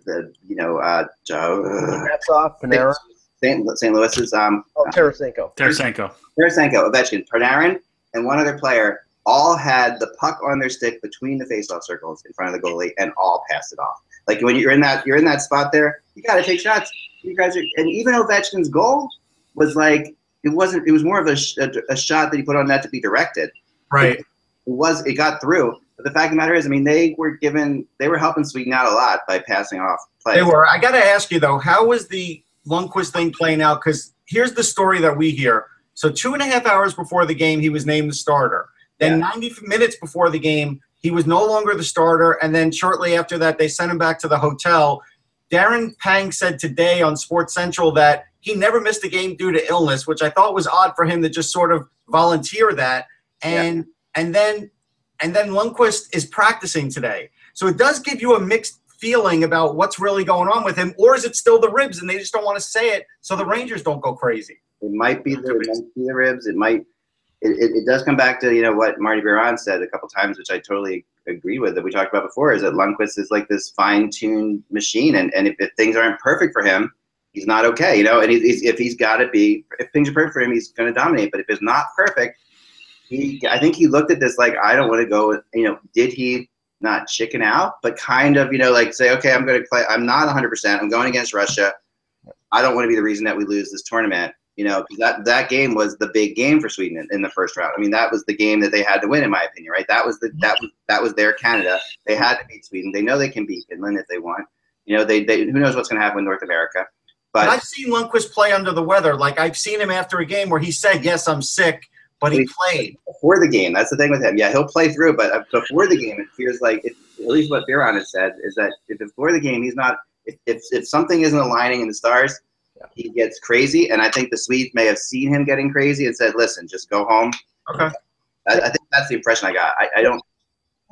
the you know uh, Joe, That's off Panarin. St. St. Louis's um, Oh, Tarasenko. Tarasenko. Tarasenko, Ovechkin, Panarin, and one other player all had the puck on their stick between the faceoff circles in front of the goalie, and all passed it off. Like when you're in that you're in that spot there, you got to take shots. You guys are, and even Ovechkin's goal was like it wasn't. It was more of a, sh- a, a shot that he put on that to be directed. Right. It was. It got through. But the fact of the matter is, I mean, they were given. They were helping Sweden out a lot by passing off plays. They were. I got to ask you though, how was the Lundqvist thing playing out? Because here's the story that we hear. So two and a half hours before the game, he was named the starter. Then 90 minutes before the game, he was no longer the starter. And then shortly after that, they sent him back to the hotel. Darren Pang said today on Sports Central that he never missed a game due to illness, which I thought was odd for him to just sort of volunteer that. And and then and then Lundqvist is practicing today. So it does give you a mixed feeling about what's really going on with him, or is it still the ribs and they just don't want to say it so the Rangers don't go crazy? It might be the, it might be the ribs. It might. It, it, does come back to you know what Marty Biron said a couple times, which I totally agree with. That we talked about before is that Lundqvist is like this fine-tuned machine, and, and if, if things aren't perfect for him, he's not okay. You know, and he's, he's, if he's got to be, if things are perfect for him, he's going to dominate. But if it's not perfect, he I think he looked at this like I don't want to go. With, you know, did he not chicken out, but kind of you know like say okay, I'm going to play. I'm not 100. percent I'm going against Russia. I don't want to be the reason that we lose this tournament you know, that that game was the big game for Sweden in, in the first round. I mean, that was the game that they had to win, in my opinion, right? That was the that was that was their Canada. They had to beat Sweden. They know they can beat Finland if they want. You know, they, they who knows what's going to happen with North America. But But I've seen Lundqvist play under the weather. Like I've seen him after a game where he said, "Yes, I'm sick," but he played. before the game, that's the thing with him. Yeah, he'll play through, but uh, before the game, it feels like, it, at least what Biron has said, is that if before the game, he's not. If, if, if something isn't aligning in the stars, he gets crazy. And I think the Swedes may have seen him getting crazy and said, "Listen, just go home." Okay. I, I think that's the impression I got. I, I don't.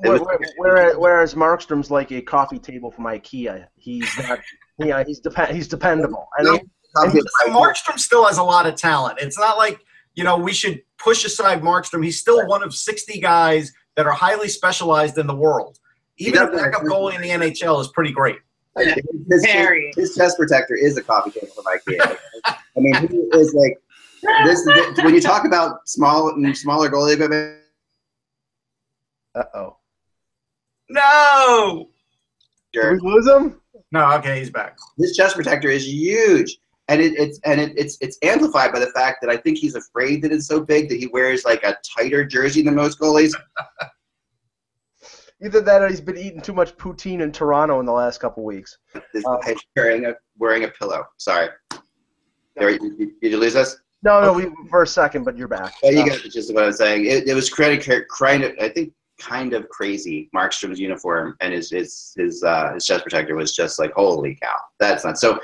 it Where- was- Whereas, whereas Markstrom's like a coffee table from IKEA. He's not. Yeah, he's depend. He's dependable. I mean, And Markstrom still has a lot of talent. It's not like you know we should push aside Markstrom. He's still one of 60 guys that are highly specialized in the world. Even a does have- backup goalie in the NHL is pretty great. his, his chest protector is a coffee table from IKEA. I mean, he is like this. When you talk about small, and smaller goalie equipment, uh oh. No. Did we lose him? No. Okay, he's back. His chest protector is huge, and it, it's and it, it's it's amplified by the fact that I think he's afraid that it's so big that he wears like a tighter jersey than most goalies. Either that or he's been eating too much poutine in Toronto in the last couple weeks. Is wearing a wearing a pillow. Sorry. There, did, you- lose us? No, no, we for a second, but you're back. You Uh, got gist of what I'm saying. It, it was kind of, kind of, I think, kind of crazy. Markstrom's uniform and his his his uh, his chest protector was just like, holy cow, that's not so.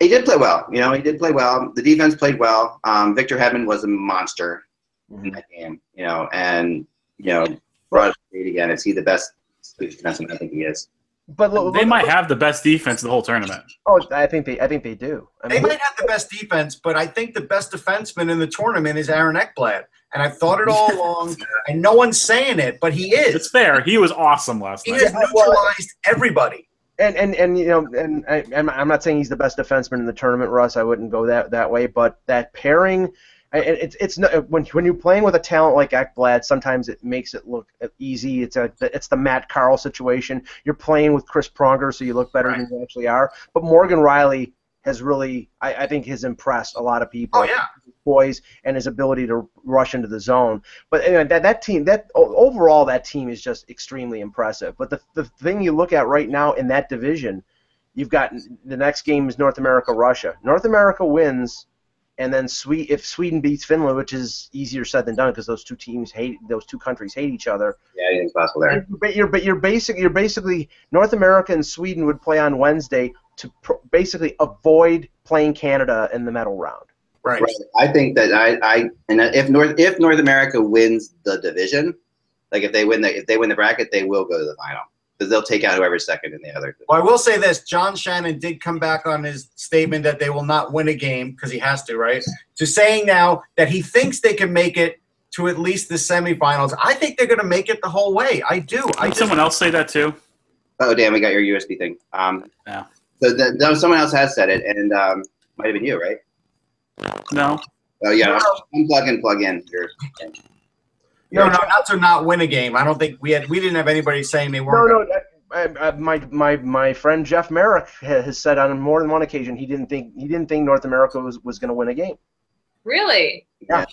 He did play well. You know, he did play well. The defense played well. Um, Victor Hedman was a monster in that game. You know, and you know, brought state again. Is he the best defenseman? I think he is. But look, They look- might have the best defense the whole tournament. Oh, I think they. I think they do. I They might have the best defense, but I think the best defenseman in the tournament is Aaron Ekblad. And I've thought it all along, and no one's saying it, but he is. It's fair. He was awesome last He night. He has neutralized everybody. and and and you know, and I, I'm I'm not saying he's the best defenseman in the tournament, Russ. I wouldn't go that that way, but that pairing. It's it's not, when when you're playing with a talent like Ekblad, sometimes it makes it look easy. It's a it's the Matt Carle situation. You're playing with Chris Pronger, so you look better than you actually are. But Morgan Rielly has really, I, I think, has impressed a lot of people. Oh, yeah. Poise and his ability to rush into the zone. But anyway, that that team, that overall, that team is just extremely impressive. But the the thing you look at right now in that division, you've got the next game is North America Russia. North America wins, and then Swe- if Sweden beats Finland, which is easier said than done because those two teams hate those two countries hate each other. Yeah, anything's possible there. But you're but you're basic you're basically North America and Sweden would play on Wednesday to pr- basically avoid playing Canada in the medal round. Right. Right. I think that I, I and if North if North America wins the division, like if they win the if they win the bracket, they will go to the final. Because they'll take out whoever's second in the other. Well, I will say this: John Shannon did come back on his statement that they will not win a game because he has to, right? To saying now that he thinks they can make it to at least the semifinals. I think they're going to make it the whole way. I do. I Did just, someone else say that too? Oh, damn, we got your USB thing. Um, Yeah. So the, no, someone else has said it, and um, might have been you, right? No. Oh yeah, unplug and plug in. Your, No, no, not to not win a game. I don't think we had. We didn't have anybody saying they weren't. no. I, I, my my my friend Jeff Merrick has said on more than one occasion he didn't think he didn't think North America was, was going to win a game. Really? Yeah.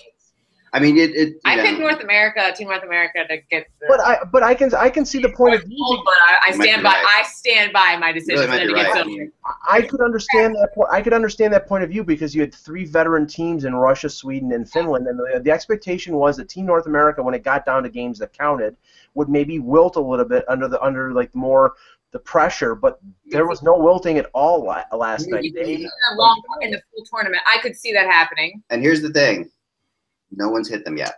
I mean, it. it I know, picked North America, Team North America, to get the. But I but I can I can see the point of view. but I, I stand by. right. I stand by my decision really to get right. I silver. mean, I could understand that. po- I could understand that point of view because you had three veteran teams in Russia, Sweden, and Finland, and the, the expectation was that Team North America, when it got down to games that counted, would maybe wilt a little bit under the under like more the pressure. But there was no wilting at all last night. They- a long in the full tournament. I could see that happening. and here's the thing: no one's hit them yet.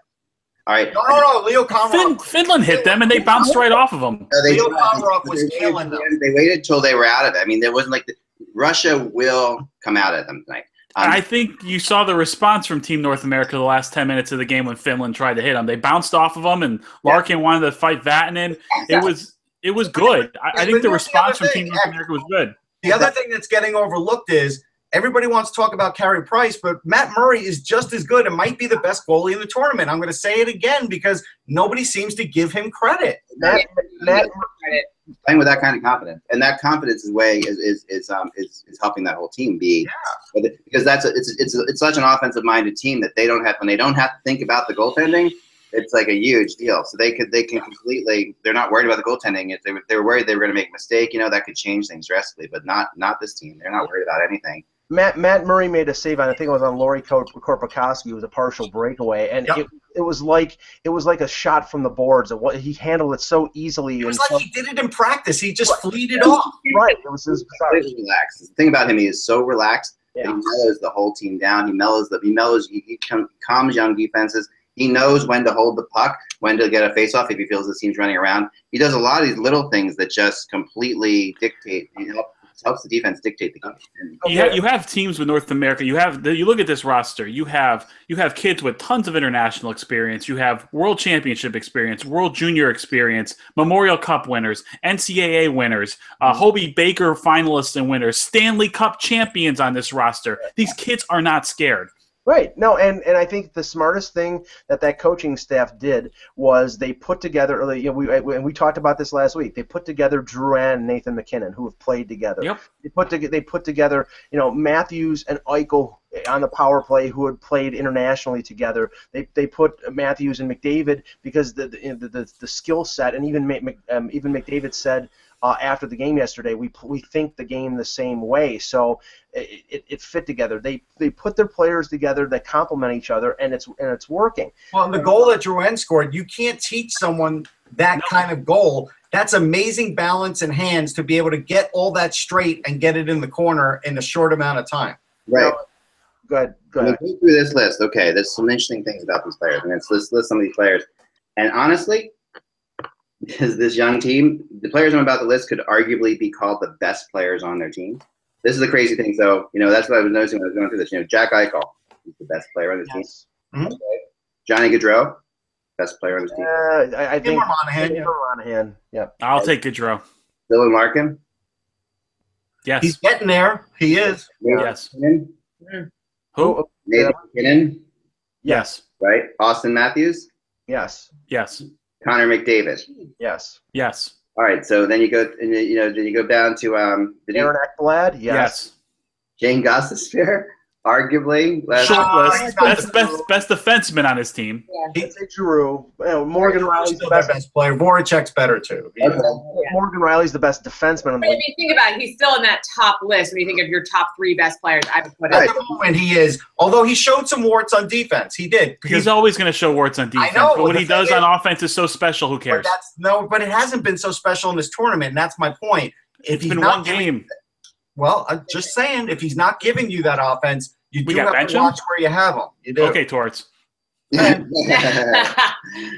All right. No, no, no. Leo Fin- Komarov. Finland hit them and they bounced right off of them. No, they, Leo tried. Komarov was They waited- killing them. They waited till they were out of it. I mean, there wasn't like the, Russia will come out at them tonight. Um, I think you saw the response from Team North America the last 10 minutes of the game when Finland tried to hit them. They bounced off of them, and Larkin wanted to fight Vatanen. It was it was good. I, I think the here's the response from. Team North America was good. The other thing that's getting overlooked is everybody wants to talk about Carey Price, but Matt Murray is just as good and might be the best goalie in the tournament. I'm going to say it again because nobody seems to give him credit. Matt, Matt, Credit. playing with that kind of confidence, and that confidence is way is is is um is, is helping that whole team be. But it- Because that's a, it's it's it's such an offensive minded team that they don't have when they don't have to think about the goaltending. It's like a huge deal. So they could they can completely they're not worried about the goaltending. If they were, they were worried they were going to make a mistake, you know that could change things drastically. But not not this team. They're not worried about anything. Matt Matt Murray made a save on I think it was on Lauri Kor- Korpikoski. It was a partial breakaway, and Yep. it, it was like it was like a shot from the boards. It, wa- he handled it so easily. It was like so- he did it in practice. He just fleed it off. right. It was, it was bizarre. Completely relaxed. The thing about him, he is so relaxed. that Yeah. He mellows the whole team down. He mellows the he mellows he, he calms young defenses. He knows when to hold the puck, when to get a face off if he feels the team's running around. He does a lot of these little things that just completely dictate. He help, helps the defense dictate the game. And You have, you have teams with North America. You have you look at this roster. You have you have kids with tons of international experience. You have World Championship experience, World Junior experience, Memorial Cup winners, NCAA winners, uh, Hobey Baker finalists and winners, Stanley Cup champions on this roster. These kids are not scared. Right. No, and, and I think the smartest thing that that coaching staff did was they put together. You know, we and we talked about this last week. They put together Drew and Nathan MacKinnon, who have played together. Yep. They put together. They put together. You know, Matthews and Eichel on the power play, who had played internationally together. They, they put Matthews and McDavid because the the the, the, the skill set, and even Mc- um, even McDavid said. Uh, after the game yesterday, we we think the game the same way, so it, it, it fit together. They they put their players together that complement each other, and it's and it's working. Well, and the goal that Joanne scored, you can't teach someone that kind of goal. That's amazing balance and hands to be able to get all that straight and get it in the corner in a short amount of time. right. Go ahead. Go ahead. go through this list. Okay, there's some interesting things about these players. and mean, let's list, list some of these players. And honestly, this, this young team, the players I'm about to list could arguably be called the best players on their team. This is the crazy thing. So, you know, that's what I was noticing when I was going through this. You know, Jack Eichel, he's the best player on his Yes. team. Johnny Gaudreau, best player on his team. Uh, I, I think Tim Monahan, yeah. Monahan. Yeah. I'll take Gaudreau. Dylan Larkin. Yes. He's getting there. He is. Yes. MacKinnon, Who? Nathan MacKinnon, Yes. right? Auston Matthews, Yes. Yes. Connor McDavid. Yes. Yes. All right, so then you go, and you know, then you go down to um, Aaron Ekblad. Yes. Yes. Shayne Gostisbehere, arguably. last- Short Uh, list. Best, the- best, best defenseman on his team. I'd say Giroux. You know, Morgan Rielly's the still their best. best player. Voracek's better too. He is. Okay. Morgan Rielly's the best defenseman in the But if you think about it, he's still in that top list when you think of your top three best players. I would put At it. the moment, he is. Although he showed some warts on defense, he did. Because He's always going to show warts on defense, I know, but what he does is- on offense is so special. Who but cares? that's no, but it hasn't been so special in this tournament, and that's my point. If It's he's been not one giving- game. Well, I'm just saying, if he's not giving you that offense, you We do got have bench to him? watch where you have them. You do. Okay, Torts. no, I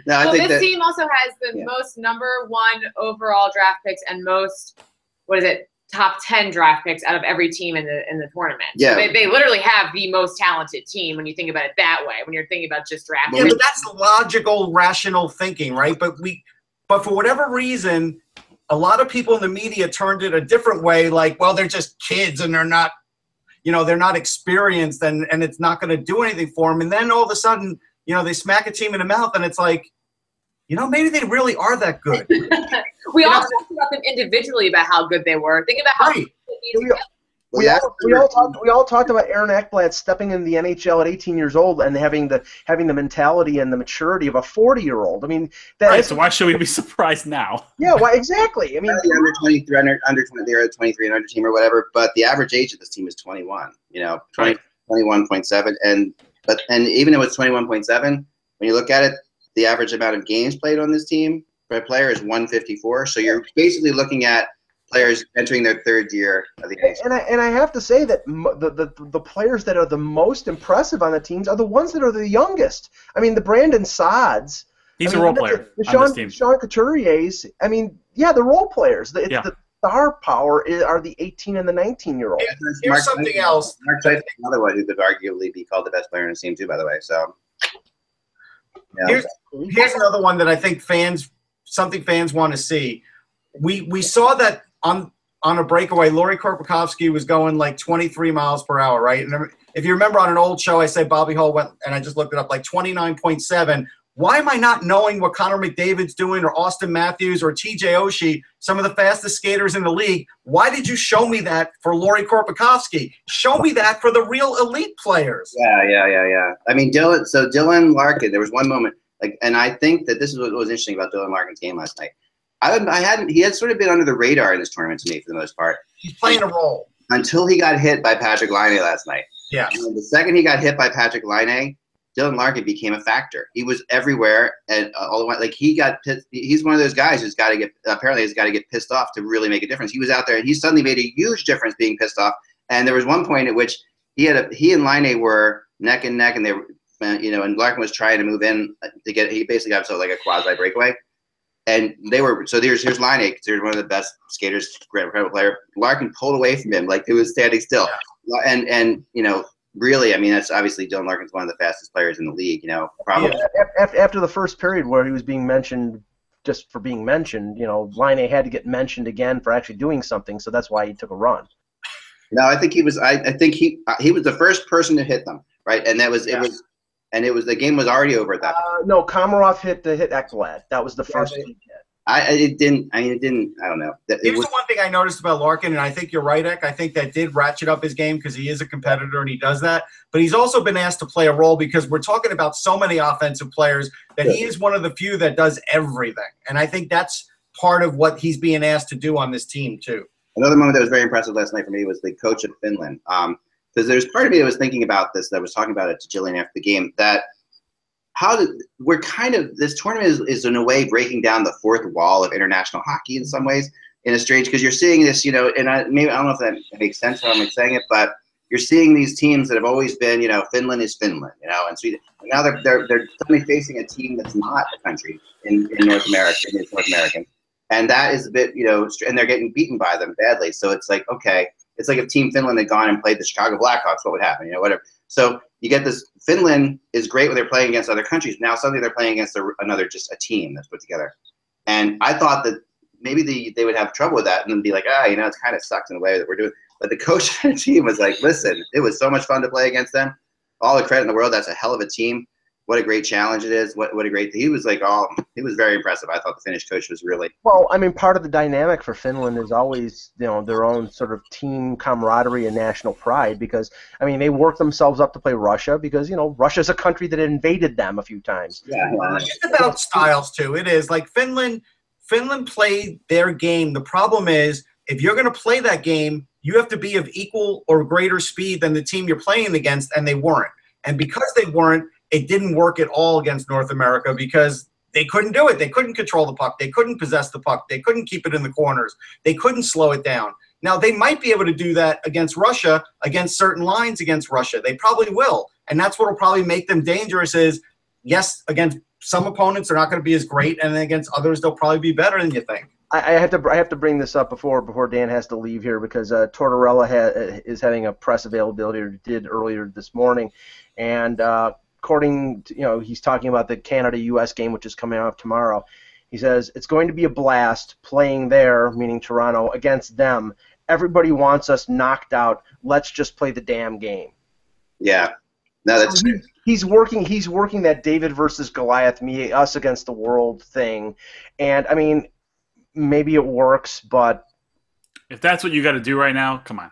well, think this that team also has the Yeah. most number one overall draft picks and most what is it top 10 draft picks out of every team in the in the tournament So Yeah. they, they literally have the most talented team when you think about it that way when you're thinking about just drafting Yeah, but that's logical, rational thinking, right? But we, but for whatever reason, a lot of people in the media turned it a different way. Like, well, they're just kids and they're not, you know, they're not experienced and and it's not going to do anything for them. And then all of a sudden, you know, they smack a team in the mouth and it's like, you know, maybe they really are that good. we all talked about them individually about how good they were think about how Right. We, we, all, we all talked. We all talked about Aaron Ekblad stepping in the NHL at 18 years old and having the having the mentality and the maturity of a 40 year old. I mean, that, Right, so why should we be surprised now? yeah, why exactly? I mean, the under 23, under, under 20, they're a 23 and under team or whatever, but the average age of this team is 21, you know, 20, 21.7. And, but, and even though it's 21.7, when you look at it, the average amount of games played on this team for a player is 154. So you're basically looking at players entering their third year of the NHL. and I and I have to say that the, the the players that are the most impressive on the teams are the ones that are the youngest. I mean, the Brandon Saad. He's I a mean, role player The on Sean, this team. Sean Couturier's. I mean, yeah, the role players. The, it's Yeah. the star power is, are the 18 and the 19 year olds. Here's something else. Mark Tyson, another one who could arguably be called the best player on the team too, by the way. So, yeah. Here's here's another one that I think fans something fans want to see. We we saw that on on a breakaway, Lauri Korpikoski was going like 23 miles per hour, right? And if you remember on an old show, I said Bobby Hull went, and I just looked it up, like 29.7. Why am I not knowing what Connor McDavid's doing or Auston Matthews or TJ Oshie, some of the fastest skaters in the league? Why did you show me that for Lauri Korpikoski? Show me that for the real elite players. Yeah, yeah, yeah, yeah. I mean, Dylan. So Dylan Larkin, there was one moment, like, and I think that this is what was interesting about Dylan Larkin's game last night. I, I hadn't. He had sort of been under the radar in this tournament to me for the most part He's playing a role. until he got hit by Patrik Laine last night. Yeah. And the second he got hit by Patrik Laine, Dylan Larkin became a factor. He was everywhere and uh, all the. Like he got pissed. He's one of those guys who's got to get apparently has got to get pissed off to really make a difference. He was out there and he suddenly made a huge difference being pissed off. And there was one point at which he had a he and Laine were neck and neck, and they were uh, you know, and Larkin was trying to move in to get. He basically got himself like a quasi breakaway. And they were so there's here's Laine considered one of the best skaters, great incredible player. Larkin pulled away from him like he was standing still, and and you know really, I mean that's obviously Dylan Larkin's one of the fastest players in the league. You know, probably. After, after the first period where he was being mentioned just for being mentioned, you know, Laine had to get mentioned again for actually doing something, so that's why he took a run. No, I think he was. I, I think he uh, he was the first person to hit them, right? And that was it was, and it was the game was already over at that. Uh, no, Komarov hit the hit Ekblad. That was the first. they- I, I it didn't. I mean, it didn't. I don't know. That- It Here's was, the one thing I noticed about Larkin, and I think you're right, Ek. I think that did ratchet up his game because he is a competitor and he does that. But he's also been asked to play a role because we're talking about so many offensive players that he is one of the few that does everything. And I think that's part of what he's being asked to do on this team too. Another moment that was very impressive last night for me was the coach of Finland. Um, because there's part of me that was thinking about this, that was talking about it to Jillian after the game, that how did we're kind of this tournament is, is in a way breaking down the fourth wall of international hockey in some ways, in a strange because you're seeing this, you know, and I maybe I don't know if that makes sense how I'm saying it, but you're seeing these teams that have always been, you know, Finland is Finland, you know, and Sweden. And now they're they're they're suddenly facing a team that's not a country in, in North America, it's North American and that is a bit, you know, and they're getting beaten by them badly. So it's like, okay, it's like if Team Finland had gone and played the Chicago Blackhawks, what would happen? You know, whatever. So you get this. Finland is great when they're playing against other countries. Now suddenly they're playing against a, another, just a team that's put together. And I thought that maybe the, they would have trouble with that and then be like, ah, you know, it's kind of sucks in a way that we're doing. But the coach of the team was like, listen, it was so much fun to play against them. All the credit in the world. That's a hell of a team. What a great challenge it is. What what a great. He was like, oh, he was very impressive. I thought the Finnish coach was really Well, I mean, part of the dynamic for Finland is always, you know, their own sort of team camaraderie and national pride because, I mean, they work themselves up to play Russia because, you know, Russia's a country that invaded them a few times. Yeah, It's about styles too. It is like Finland. Finland played their game. The problem is if you're going to play that game, you have to be of equal or greater speed than the team you're playing against, and they weren't. And because they weren't, it didn't work at all against North America because they couldn't do it. They couldn't control the puck. They couldn't possess the puck. They couldn't keep it in the corners. They couldn't slow it down. Now they might be able to do that against Russia, against certain lines against Russia. They probably will, and that's what will probably make them dangerous. Is yes, against some opponents they're not going to be as great, and then against others they'll probably be better than you think. I, have to I have to bring this up before before Dan has to leave here because uh, Tortorella ha- is having a press availability or did earlier this morning, and uh, according to, you know he's talking about the Canada U.S. game which is coming up tomorrow. He says it's going to be a blast playing there, meaning Toronto, against them. Everybody wants us knocked out. Let's just play the damn game. Yeah, no, that's So he- he's working. He's working that David versus Goliath, me us against the world thing, and I mean, maybe it works, but If that's what you got to do right now, come on.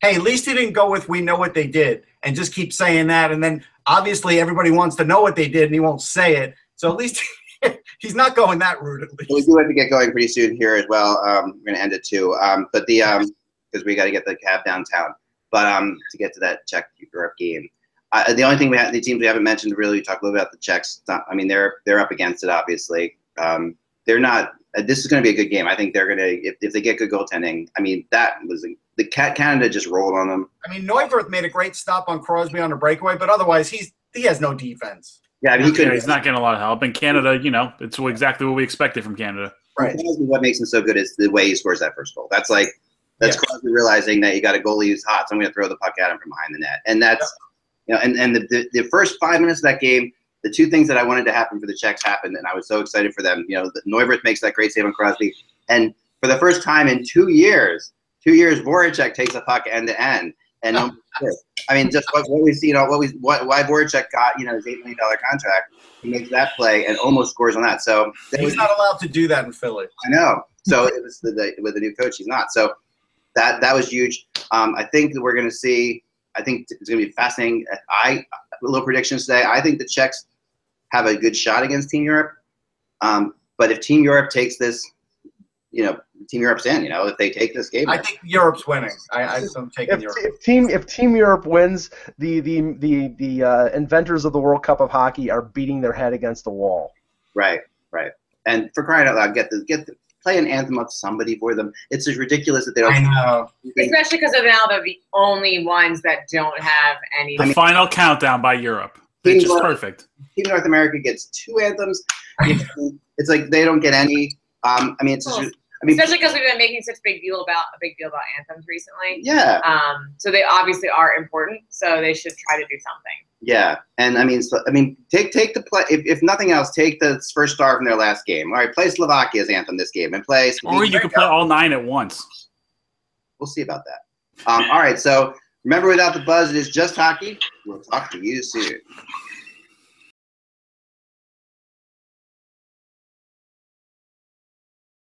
Hey, at least he didn't go with "we know what they did" and just keep saying that, and then obviously everybody wants to know what they did, and he won't say it. So at least he's not going that route. At least. we do have to get going pretty soon here as well. Um, we're gonna end it too. Um, but the um, because we got to get the cab downtown. But um, to get to that Czech Europe game, uh, the only thing we have, the teams we haven't mentioned really, we talked a little bit about the Czechs. It's not- I mean, they're they're up against it, obviously. Um, they're not. Uh, this is going to be a good game. I think they're going to if, if they get good goaltending. I mean, that was the cat Canada just rolled on them. I mean, Neuwirth made a great stop on Crosby on a breakaway, but otherwise he's he has no defense. Yeah, I mean, he couldn't. he's not getting a lot of help. And Canada, you know, it's exactly what we expected from Canada. Right. Crosby, what makes him so good is the way he scores that first goal. That's like that's Crosby realizing that you got a goalie who's hot, so I'm going to throw the puck at him from behind the net, and that's you know, and and the, the the first five minutes of that game, the two things that I wanted to happen for the Czechs happened, and I was so excited for them. You know, the, Neuwirth makes that great save on Crosby, and for the first time in two years, two years, Voracek takes a puck end to end, and I mean, just what, what we see, you know, what we what why Voracek got, you know, his eight million dollar contract. He makes that play and almost scores on that. So He's was- not allowed to do that in Philly. I know. So it was the, the, with the new coach, he's not. So that that was huge. Um, I think that we're going to see. I think it's going to be fascinating. I a little predictions today. I think the Czechs have a good shot against Team Europe. Um, but if Team Europe takes this, you know, Team Europe's in. You know, if they take this game, I think Europe's winning. I, I, I'm taking if, Europe. if team if Team Europe wins, the the the the uh, inventors of the World Cup of hockey are beating their head against the wall. right, right. And for crying out loud, get the get the play an anthem of somebody for them. It's just ridiculous that they don't. I know. Especially because of now they're the only ones that don't have any. The final countdown by Europe. It's just perfect. Team North America gets two anthems. it's like they don't get any. Um, I mean, it's just, I mean, Especially because we've been making such a big deal about a big deal about anthems recently. Yeah. Um. So they obviously are important. So they should try to do something. yeah. And I mean, so, I mean, take take the play. If, if nothing else, take the first star from their last game. All right, play Slovakia's anthem this game and play. Or you can play all nine at once. We'll see about that. Um, all right. So remember, without the buzz, it is just hockey. We'll talk to you soon.